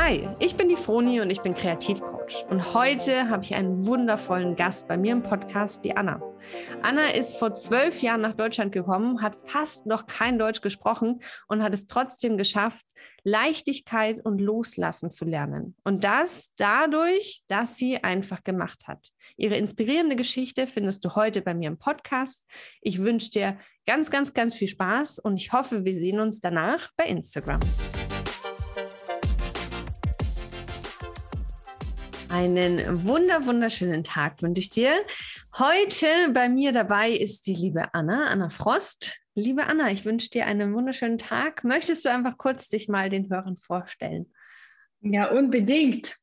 Hi, ich bin die Froni und ich bin Kreativcoach. Und heute habe ich einen wundervollen Gast bei mir im Podcast, die Anna. Anna ist vor zwölf Jahren nach Deutschland gekommen, hat fast noch kein Deutsch gesprochen und hat es trotzdem geschafft, Leichtigkeit und Loslassen zu lernen. Und das dadurch, dass sie einfach gemacht hat. Ihre inspirierende Geschichte findest du heute bei mir im Podcast. Ich wünsche dir ganz, ganz, ganz viel Spaß und ich hoffe, wir sehen uns danach bei Instagram. Einen wunder, wunderschönen Tag wünsche ich dir. Heute bei mir dabei ist die liebe Anna, Anna Frost. Liebe Anna, ich wünsche dir einen wunderschönen Tag. Möchtest du einfach kurz dich mal den Hörern vorstellen? Ja, unbedingt.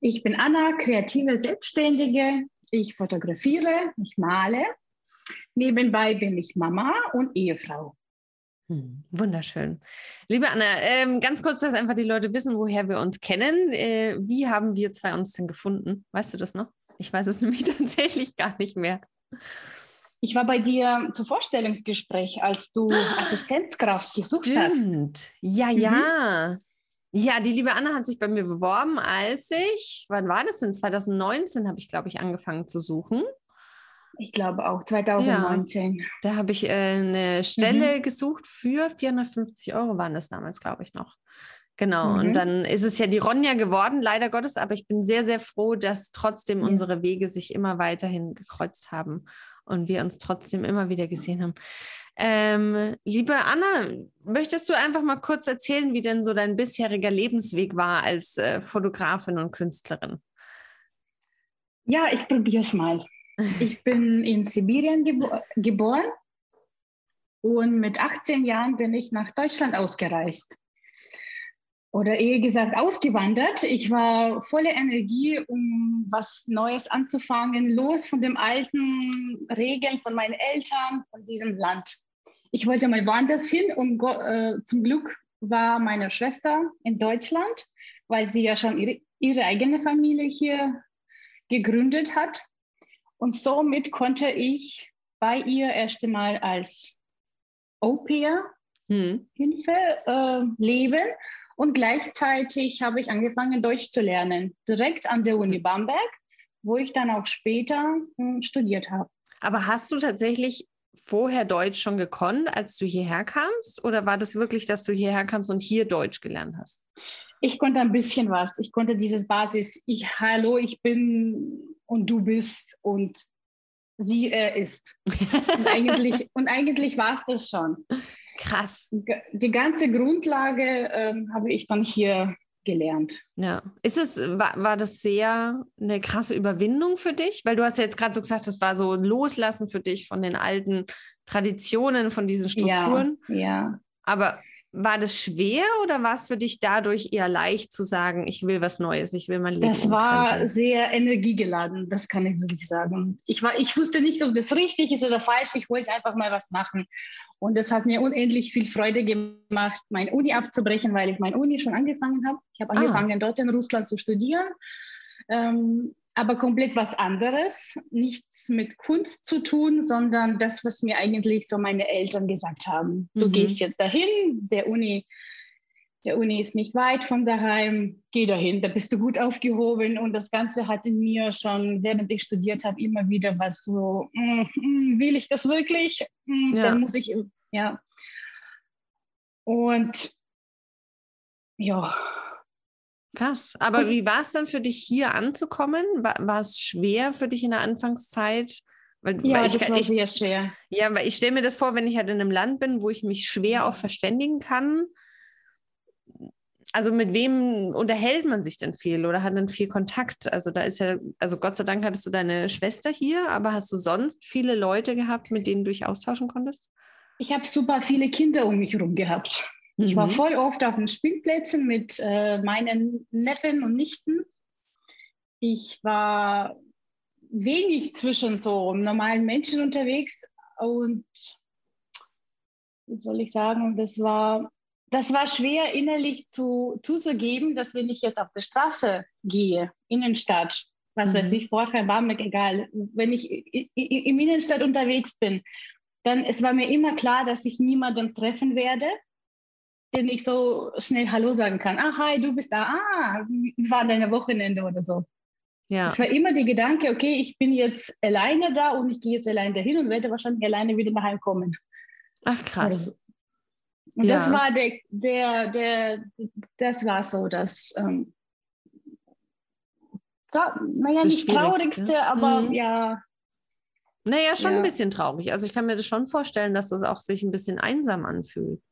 Ich bin Anna, kreative Selbstständige. Ich fotografiere, ich male. Nebenbei bin ich Mama und Ehefrau. Hm, wunderschön. Liebe Anna, ähm, ganz kurz, dass einfach die Leute wissen, woher wir uns kennen. Äh, wie haben wir zwei uns denn gefunden? Weißt du das noch? Ich weiß es nämlich tatsächlich gar nicht mehr. Ich war bei dir zum Vorstellungsgespräch, als du Assistenzkraft gesucht Stimmt. hast. Ja, mhm. ja. Ja, die liebe Anna hat sich bei mir beworben, als ich, wann war das denn? 2019 habe ich, glaube ich, angefangen zu suchen. Ich glaube auch 2019. Ja, da habe ich äh, eine Stelle mhm. gesucht für 450 Euro waren das damals, glaube ich, noch. Genau. Mhm. Und dann ist es ja die Ronja geworden, leider Gottes, aber ich bin sehr, sehr froh, dass trotzdem ja. unsere Wege sich immer weiterhin gekreuzt haben und wir uns trotzdem immer wieder gesehen haben. Ähm, liebe Anna, möchtest du einfach mal kurz erzählen, wie denn so dein bisheriger Lebensweg war als äh, Fotografin und Künstlerin? Ja, ich probiere es mal. Ich bin in Sibirien gebo geboren und mit 18 Jahren bin ich nach Deutschland ausgereist. Oder eher gesagt ausgewandert. Ich war voller Energie, um was Neues anzufangen, los von den alten Regeln von meinen Eltern, von diesem Land. Ich wollte mal woanders hin und äh, zum Glück war meine Schwester in Deutschland, weil sie ja schon ihre, ihre eigene Familie hier gegründet hat. Und somit konnte ich bei ihr erst einmal als Au-pair hm. Hilfe äh, leben und gleichzeitig habe ich angefangen, Deutsch zu lernen, direkt an der Uni Bamberg, wo ich dann auch später äh, studiert habe. Aber hast du tatsächlich vorher Deutsch schon gekonnt, als du hierher kamst? Oder war das wirklich, dass du hierher kamst und hier Deutsch gelernt hast? Ich konnte ein bisschen was. Ich konnte dieses Basis, ich, hallo, ich bin und du bist und sie äh, ist. und eigentlich, und eigentlich war es das schon. Krass. Die ganze Grundlage äh, habe ich dann hier gelernt. Ja. Ist es, war, war das sehr eine krasse Überwindung für dich? Weil du hast ja jetzt gerade so gesagt, das war so ein Loslassen für dich von den alten Traditionen, von diesen Strukturen. Ja. ja. Aber war das schwer oder war es für dich dadurch eher leicht zu sagen, ich will was Neues, ich will mein Leben? Das war sehr energiegeladen, das kann ich wirklich sagen. Ich, war, ich wusste nicht, ob das richtig ist oder falsch, ich wollte einfach mal was machen. Und es hat mir unendlich viel Freude gemacht, meine Uni abzubrechen, weil ich meine Uni schon angefangen habe. Ich habe ah. angefangen, dort in Russland zu studieren. Ähm, aber komplett was anderes, nichts mit Kunst zu tun, sondern das, was mir eigentlich so meine Eltern gesagt haben. Du mhm. gehst jetzt dahin, der Uni, der Uni ist nicht weit von daheim, geh dahin, da bist du gut aufgehoben. Und das Ganze hat in mir schon, während ich studiert habe, immer wieder was so, mm, mm, will ich das wirklich? Mm, ja. Dann muss ich, ja. Und ja, Krass. Aber wie war es dann für dich, hier anzukommen? War, war es schwer für dich in der Anfangszeit? Weil, ja, weil ich, das war ich, sehr schwer. Ja, weil ich stelle mir das vor, wenn ich halt in einem Land bin, wo ich mich schwer auch verständigen kann. Also mit wem unterhält man sich denn viel oder hat dann viel Kontakt? Also da ist ja, also Gott sei Dank hattest du deine Schwester hier, aber hast du sonst viele Leute gehabt, mit denen du dich austauschen konntest? Ich habe super viele Kinder um mich herum gehabt. Ich war mhm. voll oft auf den Spielplätzen mit äh, meinen Neffen und Nichten. Ich war wenig zwischen so normalen Menschen unterwegs und wie soll ich sagen, das war, das war schwer innerlich zu, zuzugeben, dass wenn ich jetzt auf der Straße gehe, Innenstadt, was mhm. weiß ich, vorher war mir egal, wenn ich im Innenstadt unterwegs bin, dann es war mir immer klar, dass ich niemanden treffen werde denen ich so schnell Hallo sagen kann. Ah, hi, du bist da. Ah, wie war deine Wochenende oder so. Ja. Es war immer der Gedanke, okay, ich bin jetzt alleine da und ich gehe jetzt alleine dahin und werde wahrscheinlich alleine wieder nach Hause kommen. Ach krass. Also, und ja. das war der, der, der, das war so das, ähm, tra naja, das nicht traurigste, aber mhm. ja. Naja, schon ja. ein bisschen traurig. Also ich kann mir das schon vorstellen, dass das auch sich ein bisschen einsam anfühlt.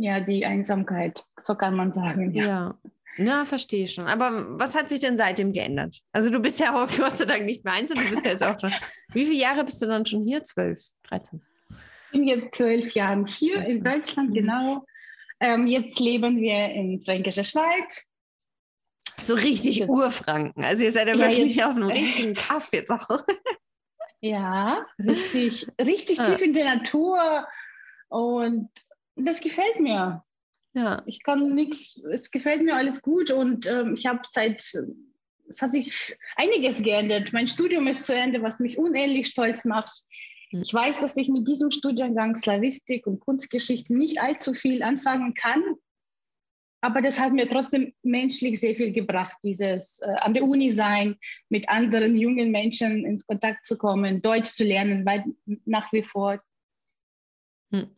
Ja, die Einsamkeit, so kann man sagen. Ja. ja. Na, verstehe schon. Aber was hat sich denn seitdem geändert? Also du bist ja auch Gott sei Dank nicht mehr einsam, du bist ja jetzt auch schon. Wie viele Jahre bist du dann schon hier? Zwölf, dreizehn? Ich bin jetzt zwölf Jahre hier in Deutschland, mhm. genau. Ähm, jetzt leben wir in Fränkischer Schweiz. So richtig Urfranken. Also ihr seid ja, ja wirklich jetzt, auf einem richtigen Kaff jetzt auch. Ja, richtig, richtig ah. tief in der Natur. Und das gefällt mir. Ja. Ich kann nichts, es gefällt mir alles gut und ähm, ich habe seit, es hat sich einiges geändert. Mein Studium ist zu Ende, was mich unendlich stolz macht. Hm. Ich weiß, dass ich mit diesem Studiengang Slavistik und Kunstgeschichte nicht allzu viel anfangen kann, aber das hat mir trotzdem menschlich sehr viel gebracht, dieses äh, an der Uni sein, mit anderen jungen Menschen ins Kontakt zu kommen, Deutsch zu lernen, weil nach wie vor. Hm.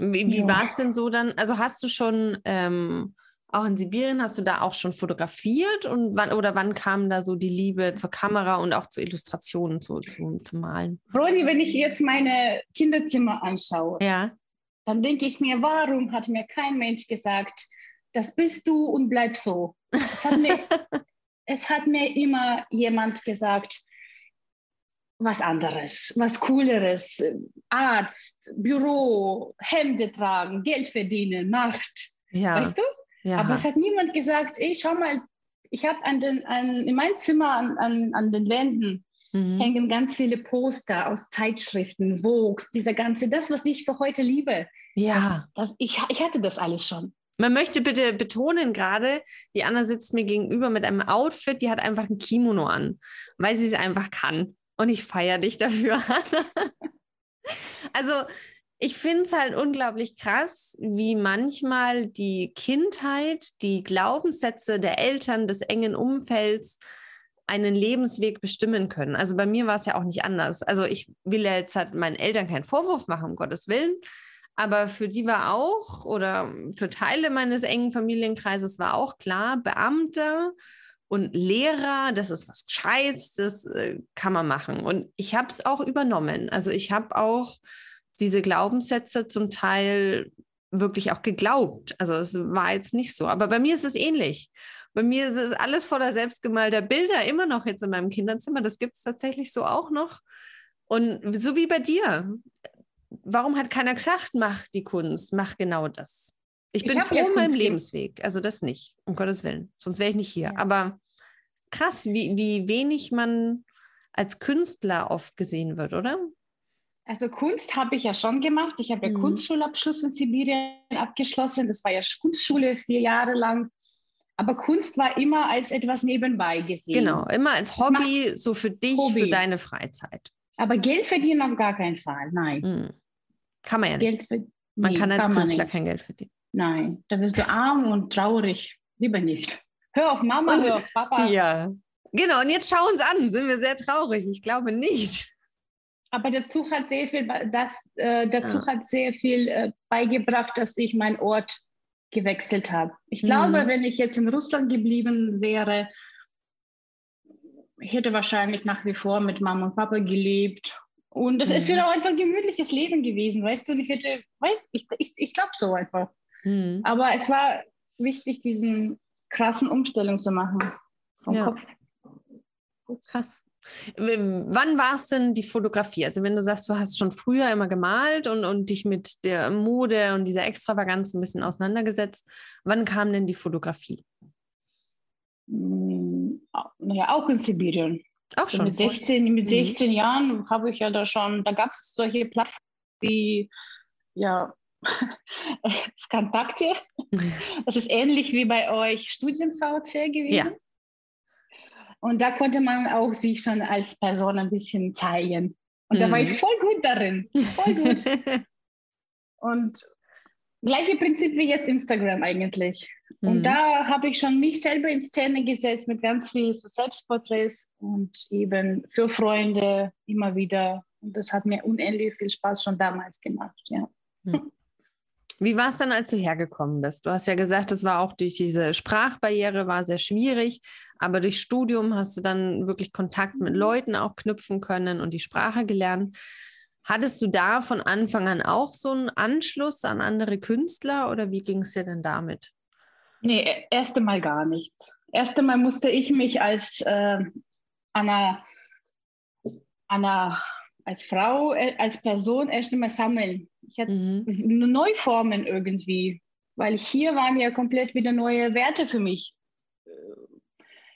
Wie, wie ja. war es denn so dann? Also hast du schon ähm, auch in Sibirien, hast du da auch schon fotografiert und wann oder wann kam da so die Liebe zur Kamera und auch zu Illustrationen zu, zu, zu malen? Brody, wenn ich jetzt meine Kinderzimmer anschaue, ja. dann denke ich mir, warum hat mir kein Mensch gesagt, das bist du und bleib so. Es hat mir, es hat mir immer jemand gesagt, was anderes, was cooleres, Arzt, Büro, Hemde tragen, Geld verdienen, Macht. Ja. Weißt du? Ja. Aber es hat niemand gesagt, ey, schau mal, ich habe an den, an, in meinem Zimmer an, an, an den Wänden mhm. hängen ganz viele Poster aus Zeitschriften, Vogues, dieser ganze, das, was ich so heute liebe. Ja. Das, das, ich, ich hatte das alles schon. Man möchte bitte betonen gerade, die Anna sitzt mir gegenüber mit einem Outfit, die hat einfach ein Kimono an, weil sie es einfach kann. Und ich feiere dich dafür, Anna. also ich finde es halt unglaublich krass, wie manchmal die Kindheit, die Glaubenssätze der Eltern, des engen Umfelds einen Lebensweg bestimmen können. Also bei mir war es ja auch nicht anders. Also ich will ja jetzt halt meinen Eltern keinen Vorwurf machen, um Gottes Willen. Aber für die war auch, oder für Teile meines engen Familienkreises war auch klar, Beamte und Lehrer, das ist was Gescheites, das äh, kann man machen. Und ich habe es auch übernommen. Also ich habe auch diese Glaubenssätze zum Teil wirklich auch geglaubt. Also es war jetzt nicht so. Aber bei mir ist es ähnlich. Bei mir ist es alles voller selbstgemalter Bilder, immer noch jetzt in meinem Kinderzimmer. Das gibt es tatsächlich so auch noch. Und so wie bei dir warum hat keiner gesagt, mach die Kunst, mach genau das? Ich bin ich froh in meinem Lebensweg. Also das nicht, um Gottes Willen. Sonst wäre ich nicht hier. Ja. Aber krass, wie, wie wenig man als Künstler oft gesehen wird, oder? Also Kunst habe ich ja schon gemacht. Ich habe ja mhm. Kunstschulabschluss in Sibirien abgeschlossen. Das war ja Kunstschule vier Jahre lang. Aber Kunst war immer als etwas nebenbei gesehen. Genau, immer als Hobby, so für dich, Hobby. für deine Freizeit. Aber Geld verdienen auf gar keinen Fall, nein. Mhm. Kann man ja nicht. Geld man kann als kann Künstler kein Geld verdienen. Nein, da wirst du arm und traurig. Lieber nicht. Hör auf Mama, und, hör auf Papa. Ja, genau. Und jetzt schau uns an. Sind wir sehr traurig? Ich glaube nicht. Aber der Zug hat sehr viel, das, äh, der Zug ja. hat sehr viel äh, beigebracht, dass ich meinen Ort gewechselt habe. Ich glaube, mhm. wenn ich jetzt in Russland geblieben wäre, ich hätte wahrscheinlich nach wie vor mit Mama und Papa gelebt und es mhm. ist wieder einfach ein gemütliches Leben gewesen, weißt du? Und ich hätte, weißt ich, ich, ich glaube so einfach. Mhm. Aber es war wichtig, diesen krassen Umstellung zu machen vom ja. Kopf. Krass. Wann war es denn die Fotografie? Also wenn du sagst, du hast schon früher immer gemalt und, und dich mit der Mode und dieser Extravaganz ein bisschen auseinandergesetzt, wann kam denn die Fotografie? Hm, naja, auch in Sibirien. Auch schon. Mit 16, mit 16 mhm. Jahren habe ich ja da schon, da gab es solche Plattformen wie, ja, Kontakte. Das ist ähnlich wie bei euch StudienVC gewesen. Ja. Und da konnte man auch sich schon als Person ein bisschen zeigen. Und mhm. da war ich mhm. voll gut darin. Voll gut. Und Gleiche Prinzip wie jetzt Instagram eigentlich. Mhm. Und da habe ich schon mich selber in Szene gesetzt mit ganz vielen Selbstporträts und eben für Freunde immer wieder. Und das hat mir unendlich viel Spaß schon damals gemacht, ja. Mhm. Wie war es dann, als du hergekommen bist? Du hast ja gesagt, es war auch durch diese Sprachbarriere war sehr schwierig, aber durch Studium hast du dann wirklich Kontakt mit Leuten auch knüpfen können und die Sprache gelernt. Hattest du da von Anfang an auch so einen Anschluss an andere Künstler oder wie ging es dir denn damit? Nee, e-, erst einmal gar nichts. Erst einmal musste ich mich als äh, Anna, Anna, als Frau, äh, als Person erst einmal sammeln. Ich hatte mhm. Neuformen irgendwie, weil hier waren ja komplett wieder neue Werte für mich.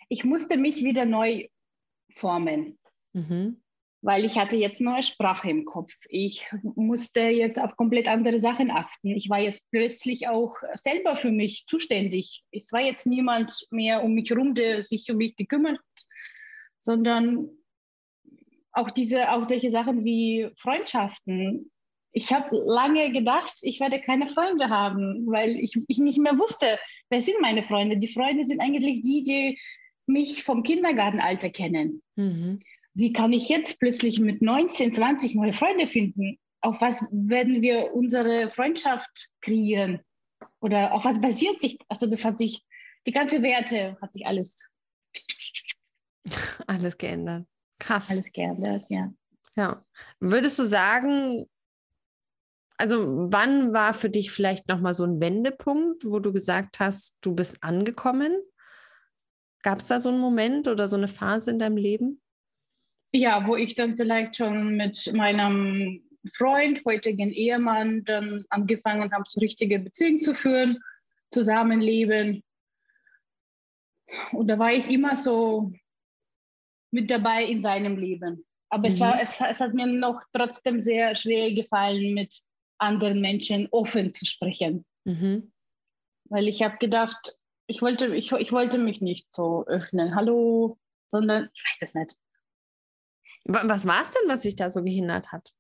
Ich musste mich wieder neu formen. Mhm weil ich hatte jetzt neue Sprache im Kopf. Ich musste jetzt auf komplett andere Sachen achten. Ich war jetzt plötzlich auch selber für mich zuständig. Es war jetzt niemand mehr um mich herum, der sich um mich gekümmert hat, sondern auch diese, auch solche Sachen wie Freundschaften. Ich habe lange gedacht, ich werde keine Freunde haben, weil ich, ich nicht mehr wusste, wer sind meine Freunde. Die Freunde sind eigentlich die, die mich vom Kindergartenalter kennen. Mhm wie kann ich jetzt plötzlich mit 19, 20 neue Freunde finden? Auf was werden wir unsere Freundschaft kreieren? Oder auf was basiert sich? Also das hat sich, die ganze Werte hat sich alles. Alles geändert. Krass. Alles geändert, ja. Ja. Würdest du sagen, also wann war für dich vielleicht nochmal so ein Wendepunkt, wo du gesagt hast, du bist angekommen? Gab es da so einen Moment oder so eine Phase in deinem Leben? Ja, wo ich dann vielleicht schon mit meinem Freund, heutigen Ehemann, dann angefangen habe, so richtige Beziehungen zu führen, zusammenleben. Und da war ich immer so mit dabei in seinem Leben. Aber mhm. es, war, es, es hat mir noch trotzdem sehr schwer gefallen, mit anderen Menschen offen zu sprechen. Mhm. Weil ich habe gedacht, ich wollte, ich, ich wollte mich nicht so öffnen. Hallo, sondern ich weiß es nicht. Was war es denn, was sich da so gehindert hat?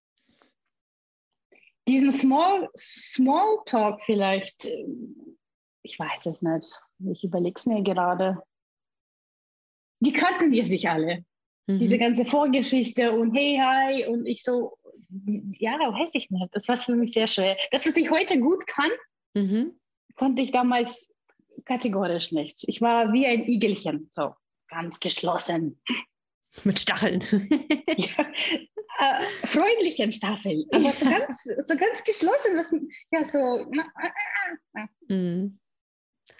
Diesen Small, Small Talk vielleicht. Ich weiß es nicht. Ich überlege es mir gerade. Die kannten wir sich alle. Mhm. Diese ganze Vorgeschichte und hey, hi und ich so, ja, weiß ich nicht. Das war für mich sehr schwer. Das, was ich heute gut kann, mhm. konnte ich damals kategorisch nicht. Ich war wie ein Igelchen, so ganz geschlossen. Mit Stacheln. ja, äh, freundlichen Stacheln, aber so ganz, so ganz geschlossen. Was, ja, so. Mhm.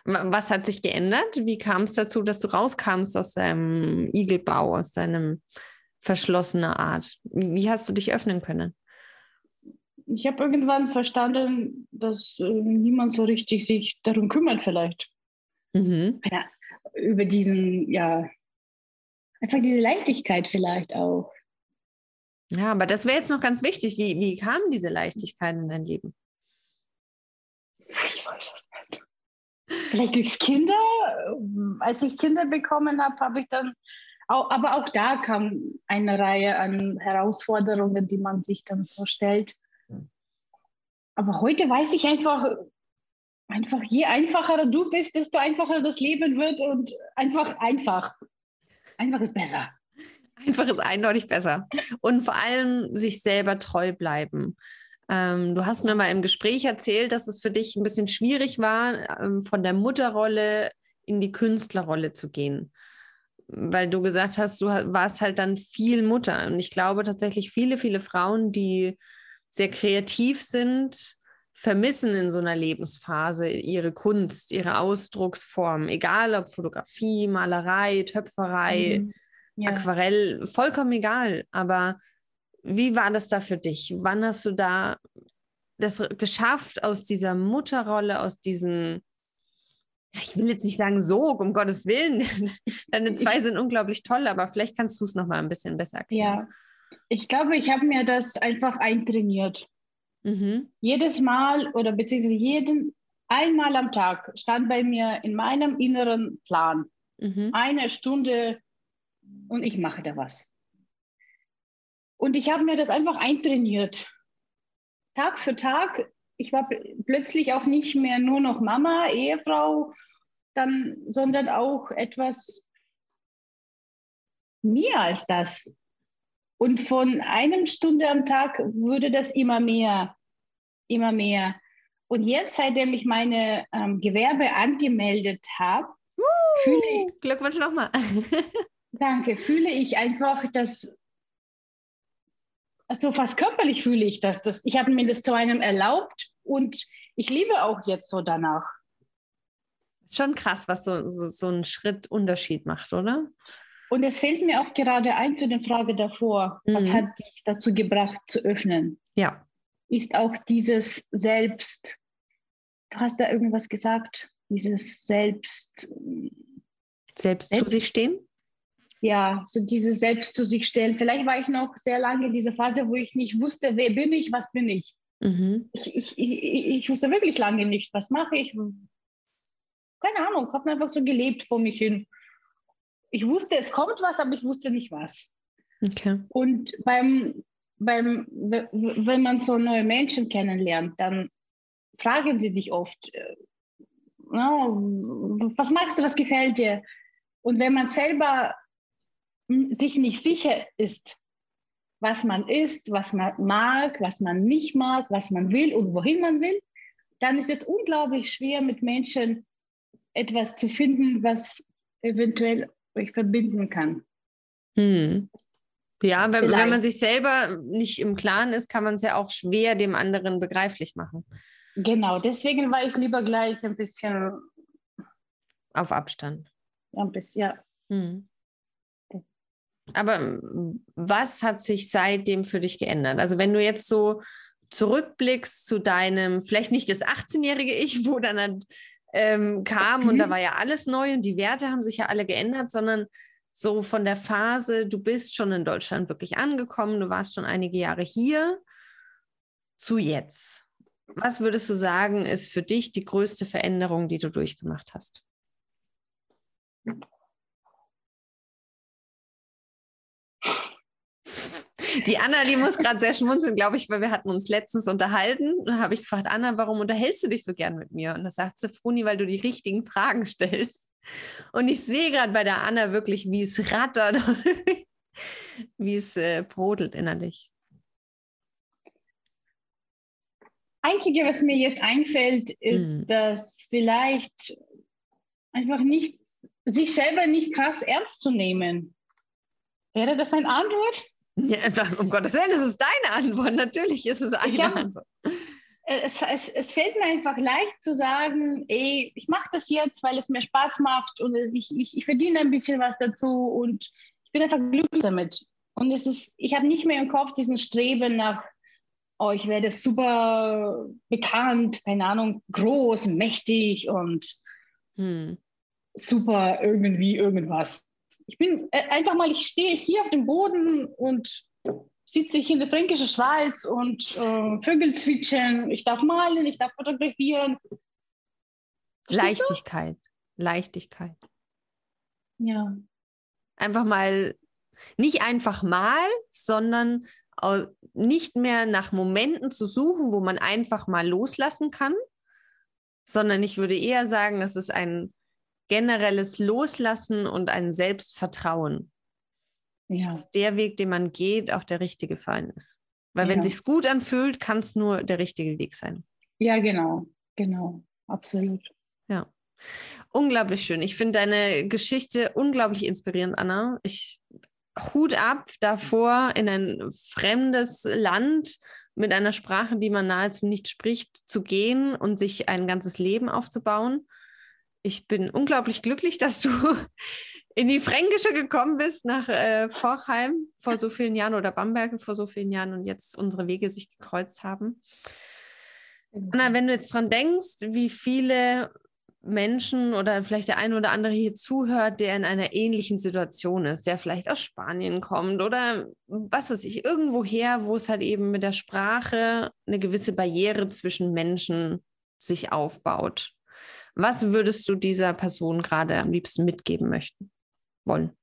Was hat sich geändert? Wie kam es dazu, dass du rauskamst aus deinem Igelbau, aus deinem verschlossenen Art? Wie hast du dich öffnen können? Ich habe irgendwann verstanden, dass äh, niemand so richtig sich darum kümmert, vielleicht. Mhm. Ja, über diesen, ja, einfach diese Leichtigkeit vielleicht auch. Ja, aber das wäre jetzt noch ganz wichtig. Wie, wie kam diese Leichtigkeit in dein Leben? Ich weiß das nicht. Vielleicht durchs Kinder. Als ich Kinder bekommen habe, habe ich dann, auch, aber auch da kam eine Reihe an Herausforderungen, die man sich dann so stellt. Aber heute weiß ich einfach, einfach je einfacher du bist, desto einfacher das Leben wird und einfach einfach. Einfach ist besser. Einfach ist eindeutig besser. Und vor allem sich selber treu bleiben. Ähm, du hast mir mal im Gespräch erzählt, dass es für dich ein bisschen schwierig war, ähm, von der Mutterrolle in die Künstlerrolle zu gehen. Weil du gesagt hast, du warst halt dann viel Mutter. Und ich glaube tatsächlich, viele, viele Frauen, die sehr kreativ sind, vermissen in so einer Lebensphase ihre Kunst, ihre Ausdrucksform, egal ob Fotografie, Malerei, Töpferei, mhm. ja. Aquarell, vollkommen egal. Aber wie war das da für dich? Wann hast du da das geschafft, aus dieser Mutterrolle, aus diesem, ich will jetzt nicht sagen Sog, um Gottes Willen, deine zwei sind unglaublich toll, aber vielleicht kannst du es noch mal ein bisschen besser erklären. Ja, ich glaube, ich habe mir das einfach eintrainiert. Mhm. Jedes Mal oder beziehungsweise jeden einmal am Tag stand bei mir in meinem inneren Plan mhm. eine Stunde und ich mache da was. Und ich habe mir das einfach eintrainiert. Tag für Tag ich war plötzlich auch nicht mehr nur noch Mama, Ehefrau, dann, sondern auch etwas mehr als das. Und von einem Stunde am Tag wurde das immer mehr, immer mehr. Und jetzt, seitdem ich meine ähm, Gewerbe angemeldet habe, uh, fühle ich. Glückwunsch nochmal. danke, fühle ich einfach, dass. So fast körperlich fühle ich das. das ich habe mir das zu einem erlaubt und ich liebe auch jetzt so danach. Schon krass, was so, so, so ein Schritt Unterschied macht, oder? Und es fällt mir auch gerade ein zu der Frage davor, mhm. was hat dich dazu gebracht zu öffnen? Ja. Ist auch dieses Selbst, du hast da irgendwas gesagt, dieses Selbst. Selbst, Selbst zu sich stehen? Ja, so dieses Selbst zu sich stellen. Vielleicht war ich noch sehr lange in dieser Phase, wo ich nicht wusste, wer bin ich, was bin ich. Mhm. Ich, ich, ich, ich wusste wirklich lange nicht, was mache ich. Keine Ahnung, habe einfach so gelebt vor mich hin ich wusste, es kommt was, aber ich wusste nicht was. Okay. Und beim, beim, wenn man so neue Menschen kennenlernt, dann fragen sie dich oft, äh, was magst du, was gefällt dir? Und wenn man selber sich nicht sicher ist, was man ist, was man mag, was man nicht mag, was man will und wohin man will, dann ist es unglaublich schwer, mit Menschen etwas zu finden, was eventuell euch verbinden kann. Hm. Ja, wenn, wenn, man sich selber nicht im Klaren ist, kann man es ja auch schwer dem anderen begreiflich machen. Genau, deswegen war ich lieber gleich ein bisschen auf Abstand. Ein bisschen, ja. Hm. Aber was hat sich seitdem für dich geändert? Also wenn du jetzt so zurückblickst zu deinem, vielleicht nicht das 18-jährige Ich, wo dann ähm, kam mhm. und da mhm. war ja alles neu und die Werte haben sich ja alle geändert, sondern so von der Phase, du bist schon in Deutschland wirklich angekommen, du warst schon einige Jahre hier, zu jetzt. Was würdest du sagen, ist für dich die größte Veränderung, die du durchgemacht hast? Die Anna, die muss gerade sehr schmunzeln, glaube ich, weil wir hatten uns letztens unterhalten. Und da habe ich gefragt, Anna, warum unterhältst du dich so gern mit mir? Und da sagt sie, Fruni, weil du die richtigen Fragen stellst. Und ich sehe gerade bei der Anna wirklich, wie es rattert, wie es äh, brodelt innerlich. Einzige, was mir jetzt einfällt, ist, hm. dass vielleicht einfach nicht, sich selber nicht krass ernst zu nehmen. Wäre das eine Antwort? Ja, um Gottes Willen, das ist deine Antwort. Natürlich ist es eine hab, Antwort. Es, es, es, fällt mir einfach leicht zu sagen, ey, ich mache das jetzt, weil es mir Spaß macht und ich, ich, ich verdiene ein bisschen was dazu und ich bin einfach glücklich damit. Und es ist, ich habe nicht mehr im Kopf diesen Streben nach, oh, ich werde super bekannt, keine Ahnung, groß, mächtig und hm. super irgendwie irgendwas ich bin äh, einfach mal, ich stehe hier auf dem Boden und sitze ich in der fränkischen Schweiz und äh, Vögel zwitschern. Ich darf malen, ich darf fotografieren. Leichtigkeit. Leichtigkeit. Ja. Einfach mal, nicht einfach mal, sondern nicht mehr nach Momenten zu suchen, wo man einfach mal loslassen kann, sondern ich würde eher sagen, das ist ein generelles Loslassen und ein Selbstvertrauen. Ja. Dass der Weg, den man geht, auch der richtige für einen ist. Weil ja. wenn sich's gut anfühlt, kann es nur der richtige Weg sein. Ja, genau, genau, absolut. Ja. Unglaublich schön. Ich finde deine Geschichte unglaublich inspirierend, Anna. Ich Hut ab davor, in ein fremdes Land mit einer Sprache, die man nahezu nicht spricht, zu gehen und sich ein ganzes Leben aufzubauen ich bin unglaublich glücklich, dass du in die Fränkische gekommen bist, nach äh, Vorheim vor so vielen Jahren oder Bamberg vor so vielen Jahren und jetzt unsere Wege sich gekreuzt haben. Anna, wenn du jetzt dran denkst, wie viele Menschen oder vielleicht der eine oder andere hier zuhört, der in einer ähnlichen Situation ist, der vielleicht aus Spanien kommt oder was weiß ich, irgendwo her, wo es halt eben mit der Sprache eine gewisse Barriere zwischen Menschen sich aufbaut. Was würdest du dieser Person gerade am liebsten mitgeben möchten wollen?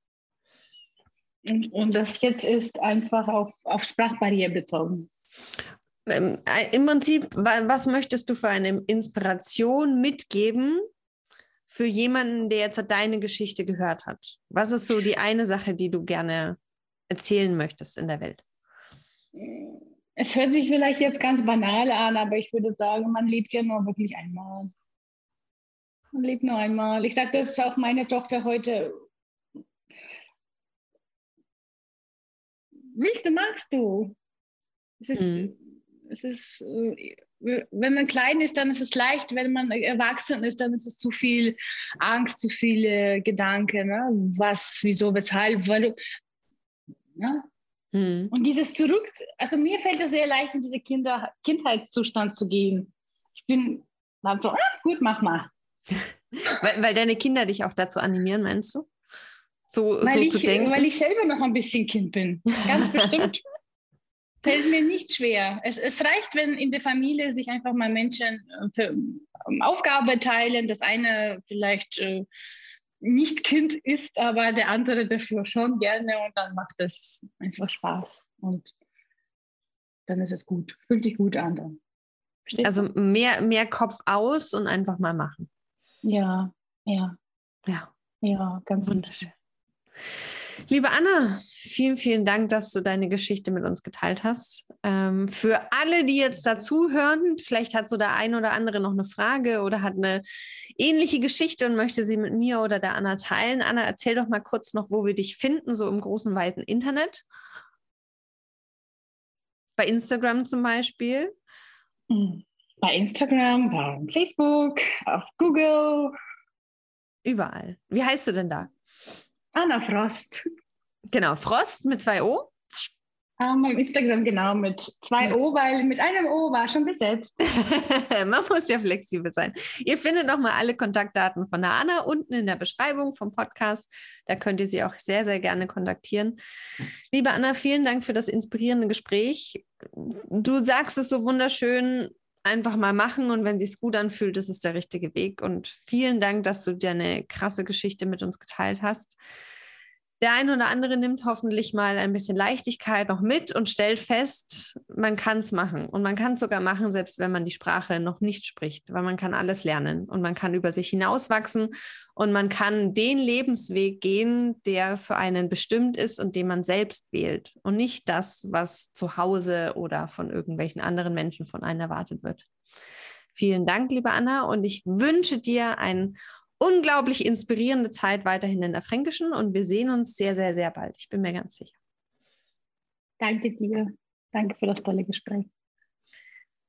Und, und das jetzt ist einfach auf, auf Sprachbarriere bezogen. ähm, äh, im Prinzip, was möchtest du für eine Inspiration mitgeben für jemanden, der jetzt deine Geschichte gehört hat? Was ist so die eine Sache, die du gerne erzählen möchtest in der Welt? Es hört sich vielleicht jetzt ganz banal an, aber ich würde sagen, man lebt ja nur wirklich einmal. Man lebt nur einmal. Ich sage das auch meine Tochter heute. Willst du, magst du? Es ist, mhm. es ist, äh, wenn man klein ist, dann ist es leicht. Wenn man erwachsen ist, dann ist es zu viel Angst, zu viele Gedanken. Ne? Was, wieso, weshalb? Weil du, ne? Mhm. Und dieses Zurück, also mir fällt es sehr leicht, in diesen Kinder, Kindheitszustand zu gehen. Ich bin dann so, ah, gut, mach mal. Weil, weil, deine Kinder dich auch dazu animieren, meinst du? So, weil, so ich, zu denken? weil ich selber noch ein bisschen Kind bin. Ganz bestimmt. Fällt mir nicht schwer. Es, es, reicht, wenn in der Familie sich einfach mal Menschen äh, für ähm, Aufgabe teilen, das eine vielleicht äh, nicht Kind ist, aber der andere dafür schon gerne und dann macht es einfach Spaß und dann ist es gut, fühlt sich gut an dann. also mehr, mehr Kopf aus und einfach mal machen. Ja, ja. Ja. Ja, ganz wunderschön. Liebe Anna, vielen, vielen Dank, dass du deine Geschichte mit uns geteilt hast. Ähm, für alle, die jetzt dazuhören, vielleicht hat so der ein oder andere noch eine Frage oder hat eine ähnliche Geschichte und möchte sie mit mir oder der Anna teilen. Anna, erzähl doch mal kurz noch, wo wir dich finden, so im großen, weiten Internet. Bei Instagram zum Beispiel. Bei Instagram, bei Facebook, auf Google. Überall. Wie heißt du denn da? Anna Frost. Genau, Frost mit zwei O. Um, ähm, Instagram genau mit zwei O, weil mit einem O war schon besetzt. Man muss ja flexibel sein. Ihr findet nochmal alle Kontaktdaten von der Anna unten in der Beschreibung vom Podcast. Da könnt ihr sie auch sehr, sehr gerne kontaktieren. Liebe Anna, vielen Dank für das inspirierende Gespräch. Du sagst es so wunderschön, einfach mal machen und wenn es gut anfühlt, ist es der richtige Weg. Und vielen Dank, dass du dir eine krasse Geschichte mit uns geteilt hast. Der eine oder andere nimmt hoffentlich mal ein bisschen Leichtigkeit noch mit und stellt fest, man kann es machen. Und man kann es sogar machen, selbst wenn man die Sprache noch nicht spricht, weil man kann alles lernen und man kann über sich hinauswachsen und man kann den Lebensweg gehen, der für einen bestimmt ist und den man selbst wählt und nicht das, was zu Hause oder von irgendwelchen anderen Menschen von einem erwartet wird. Vielen Dank, liebe Anna, und ich wünsche dir ein unglaublich inspirierende Zeit weiterhin in der Fränkischen und wir sehen uns sehr, sehr, sehr bald. Ich bin mir ganz sicher. Danke dir. Danke für das tolle Gespräch.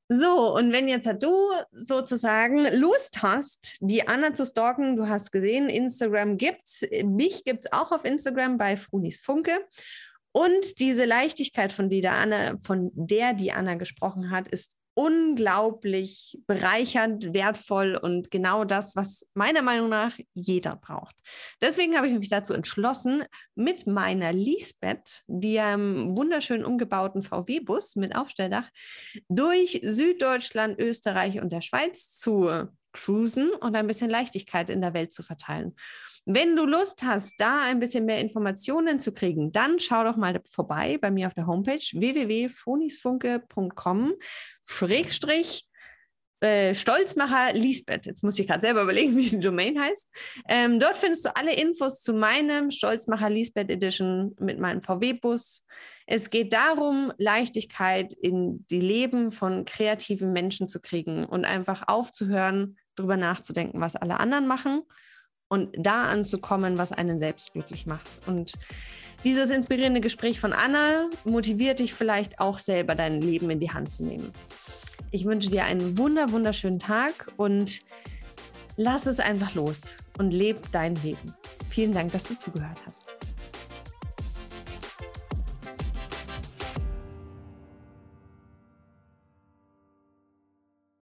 So, und wenn jetzt du sozusagen Lust hast, die Anna zu stalken, du hast gesehen, Instagram gibt's, mich gibt es auch auf Instagram bei Frunis Funke. Und diese Leichtigkeit, von der, Anna, von der die Anna gesprochen hat, ist unglaublich bereichernd, wertvoll und genau das, was meiner Meinung nach jeder braucht. Deswegen habe ich mich dazu entschlossen, mit meiner Lisbeth, dem wunderschön umgebauten VW-Bus mit Aufstelldach, durch Süddeutschland, Österreich und der Schweiz zu cruisen und ein bisschen Leichtigkeit in der Welt zu verteilen. Wenn du Lust hast, da ein bisschen mehr Informationen zu kriegen, dann schau doch mal vorbei bei mir auf der Homepage www.fonisfunke.com Schrägstrich äh, Stolzmacher Lisbeth. Jetzt muss ich gerade selber überlegen, wie die Domain heißt. Ähm, dort findest du alle Infos zu meinem Stolzmacher Lisbeth Edition mit meinem VW-Bus. Es geht darum, Leichtigkeit in die Leben von kreativen Menschen zu kriegen und einfach aufzuhören, darüber nachzudenken, was alle anderen machen und da anzukommen, was einen selbst glücklich macht. Und dieses inspirierende Gespräch von Anna motiviert dich vielleicht auch selber, dein Leben in die Hand zu nehmen. Ich wünsche dir einen wunder, wunderschönen Tag und lass es einfach los und leb dein Leben. Vielen Dank, dass du zugehört hast.